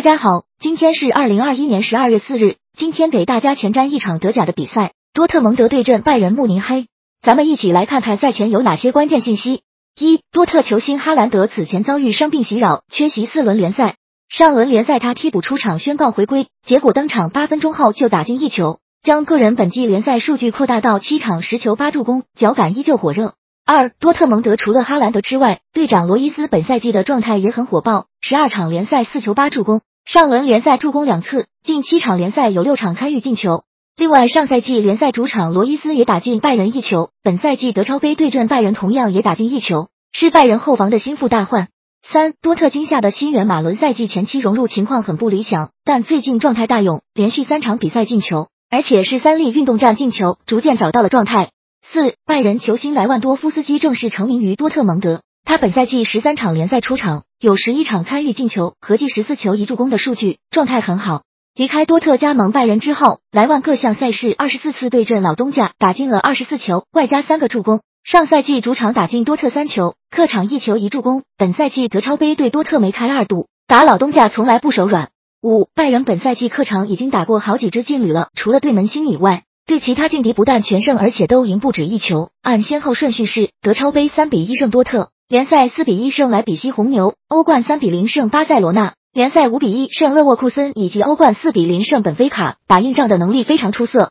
大家好，今天是二零二一年十二月四日。今天给大家前瞻一场德甲的比赛，多特蒙德对阵拜仁慕尼黑。咱们一起来看看赛前有哪些关键信息。一、多特球星哈兰德此前遭遇伤病袭扰，缺席四轮联赛。上轮联赛他替补出场宣告回归，结果登场八分钟后就打进一球，将个人本季联赛数据扩大到七场十球八助攻，脚感依旧火热。二、多特蒙德除了哈兰德之外，队长罗伊斯本赛季的状态也很火爆，十二场联赛四球八助攻，上轮联赛助攻两次，近七场联赛有六场参与进球。另外，上赛季联赛主场罗伊斯也打进拜仁一球，本赛季德超杯对阵拜仁同样也打进一球，是拜仁后防的心腹大患。三、多特今夏的新援马伦赛季前期融入情况很不理想，但最近状态大勇，连续三场比赛进球，而且是三粒运动战进球，逐渐找到了状态。四拜仁球星莱万多夫斯基正式成名于多特蒙德。他本赛季十三场联赛出场，有十一场参与进球，合计十四球一助攻的数据，状态很好。离开多特加盟拜仁之后，莱万各项赛事二十四次对阵老东家，打进了二十四球，外加三个助攻。上赛季主场打进多特三球，客场一球一助攻。本赛季德超杯对多特梅开二度，打老东家从来不手软。五拜仁本赛季客场已经打过好几支劲旅了，除了对门兴以外。对其他劲敌不但全胜，而且都赢不止一球。按先后顺序是：德超杯三比一胜多特，联赛四比一胜莱比锡红牛，欧冠三比零胜巴塞罗那，联赛五比一胜勒沃库森，以及欧冠四比零胜本菲卡。打硬仗的能力非常出色。